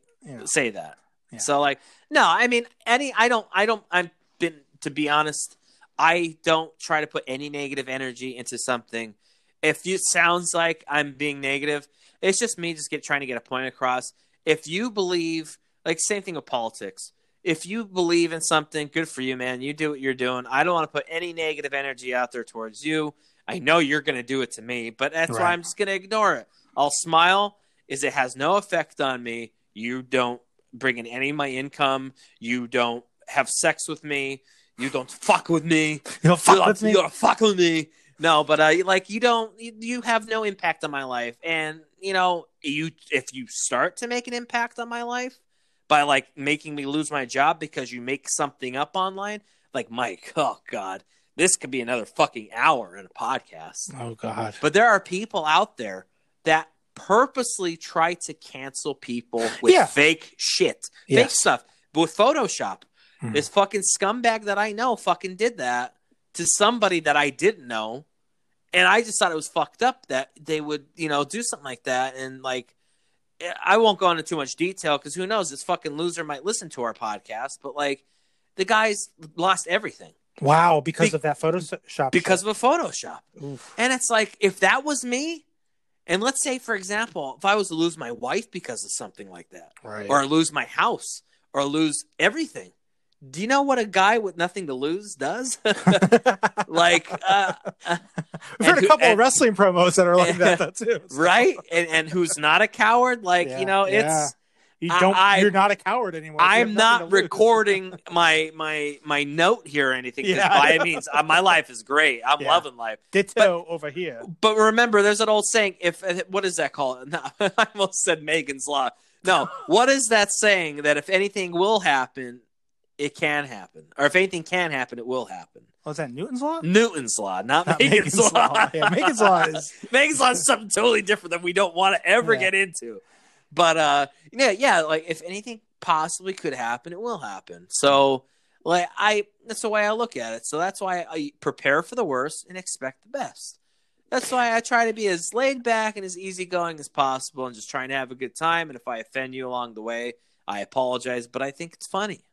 say that. Yeah. So like, no, I mean, any, I don't, I don't, I've been, to be honest, I don't try to put any negative energy into something. If it sounds like I'm being negative, it's just me just get trying to get a point across. If you believe, like, same thing with politics. If you believe in something, good for you, man. You do what you're doing. I don't want to put any negative energy out there towards you. I know you're going to do it to me, but that's why I'm just going to ignore it. I'll smile. Is it has no effect on me. You don't bring in any of my income. You don't have sex with me. You don't fuck with me. You You fuck don't, with me. you don't fuck with me. No, but uh, like you don't. You, you have no impact on my life, and you know you if you start to make an impact on my life by like making me lose my job because you make something up online, like Mike. Oh God, this could be another fucking hour in a podcast. Oh God. But there are people out there that purposely try to cancel people with Yeah. fake shit, fake stuff, but with Photoshop. Mhm. This fucking scumbag that I know fucking did that to somebody that I didn't know. And I just thought it was fucked up that they would, you know, do something like that. And like, I won't go into too much detail because who knows? This fucking loser might listen to our podcast. But like, the guy's lost everything Wow, because Be- of that Photoshop. because of a Photoshop. Oof. And it's like, if that was me, and let's say, for example, if I was to lose my wife because of something like that, right. or lose my house, or lose everything, do you know what a guy with nothing to lose does? like, uh, uh, We've heard and a couple of wrestling promos that are like that though too. So- right? And, and who's not a coward? Like, Yeah, you know, yeah. it's. You I- don't. I- you're not a coward anymore. I'm not recording my my my note here or anything. Yeah. by any means, uh, my life is great. I'm Yeah. loving life. Ditto over here. But remember, there's an old saying. If what is that called? No, I almost said Megan's law. No, what is that saying? That if anything will happen, it can happen, or if anything can happen, it will happen. Was that Newton's law? Newton's law, not, Not Megan's, law. Yeah, Megan's law is Megan's law is something totally different that we don't want to ever Yeah. get into. But uh, yeah, yeah, like if anything possibly could happen, it will happen. So, like I, that's the way I look at it. So that's why I prepare for the worst and expect the best. That's why I try to be as laid back and as easygoing as possible, and just trying to have a good time. And if I offend you along the way, I apologize. But I think it's funny.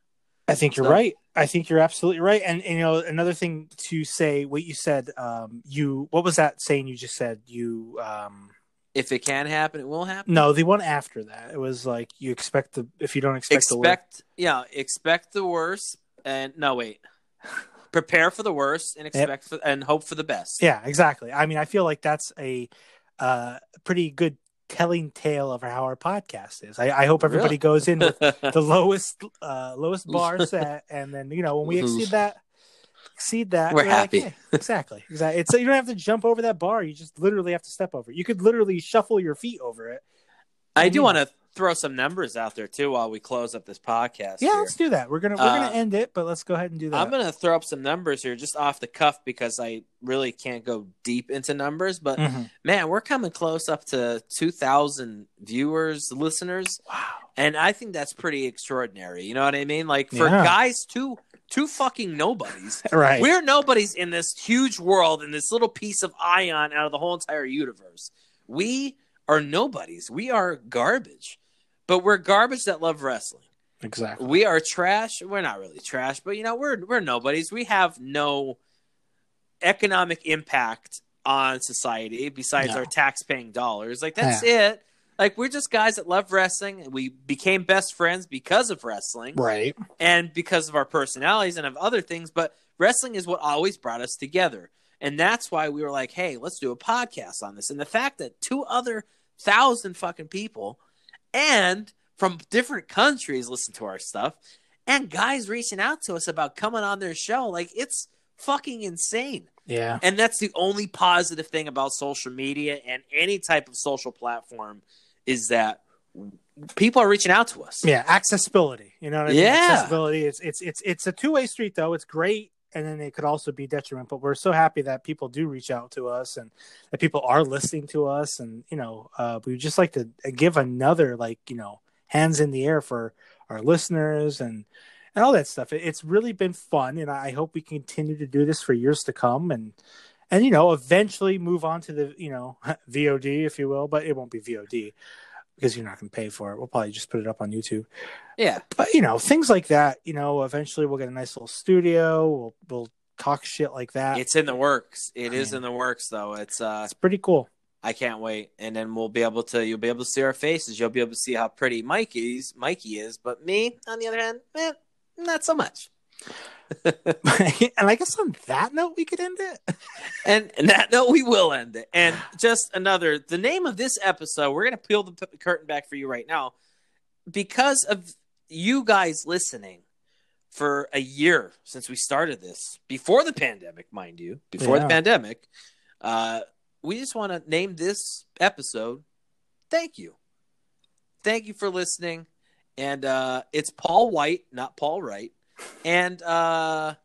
I think you're So- right. I think you're absolutely right. And, and, you know, another thing to say, what you said, um, you, what was that saying you just said? You, um, If it can happen, it will happen. no, the one after that, it was like you expect the, if you don't expect, the worst. expect yeah expect the worst and no wait prepare for the worst and expect for, and hope for the best Yeah, exactly. I mean, I feel like that's a, uh, pretty good telling tale of how our podcast is. I, I hope everybody Really? goes in with the lowest, uh, lowest bar set. And then, you know, when we exceed that, exceed that, We're like, happy. "Hey." exactly. Exactly. It's, you don't have to jump over that bar. You just literally have to step over it. You could literally shuffle your feet over it. i do mm-hmm. want to throw some numbers out there too while we close up this podcast Yeah, here. let's do that. We're gonna we're Uh, gonna end it, but let's go ahead and do that. i'm gonna throw up some numbers here just off the cuff because i really can't go deep into numbers but Mhm. man we're coming close up to 2000 viewers listeners Wow. and I think that's pretty extraordinary. You know what I mean? Like for Yeah. guys, two two fucking nobodies. Right. We're nobodies in this huge world, in this little piece of ion out of the whole entire universe. We are nobodies. We are garbage, but we're garbage that love wrestling. exactly. We are trash. We're not really trash, but you know we're we're nobodies. We have no economic impact on society besides No. our tax-paying dollars. Like that's it. Like we're just guys that love wrestling. and We became best friends because of wrestling Right. and because of our personalities and of other things. But wrestling is what always brought us together. And that's why we were like, hey, let's do a podcast on this. And the fact that two other thousand fucking people and from different countries listen to our stuff and guys reaching out to us about coming on their show, like it's fucking insane. Yeah. And that's the only positive thing about social media and any type of social platform is that people are reaching out to us. Yeah, accessibility. You know what I mean? Yeah. Accessibility. It's it's it's it's a two way street though. It's great and then it could also be detriment. But we're so happy that people do reach out to us and that people are listening to us and you know, uh we just like to give another like, you know, hands in the air for our listeners and and all that stuff. It, it's really been fun and I hope we continue to do this for years to come and and you know, eventually move on to the, you know, VOD if you will, but it won't be VOD because you're not going to pay for it. We'll probably just put it up on YouTube. Yeah. But you know, things like that. You know, eventually we'll get a nice little studio. We'll we'll talk shit like that. It's in the works. It is Man. in the works though. It's uh It's pretty cool. I can't wait. And then we'll be able to you'll be able to see our faces. You'll be able to see how pretty Mikey's Mikey is. But me, on the other hand, eh, not so much. and I guess on that note, we could end it. And, and that note, we will end it. And just another, the name of this episode, we're going to peel the curtain back for you right now because of you guys listening for a year since we started this, before the pandemic, mind you, before the pandemic. Uh, we just want to name this episode Thank You. Thank you for listening. And uh, it's Paul Wight, not Paul Wright. And uh,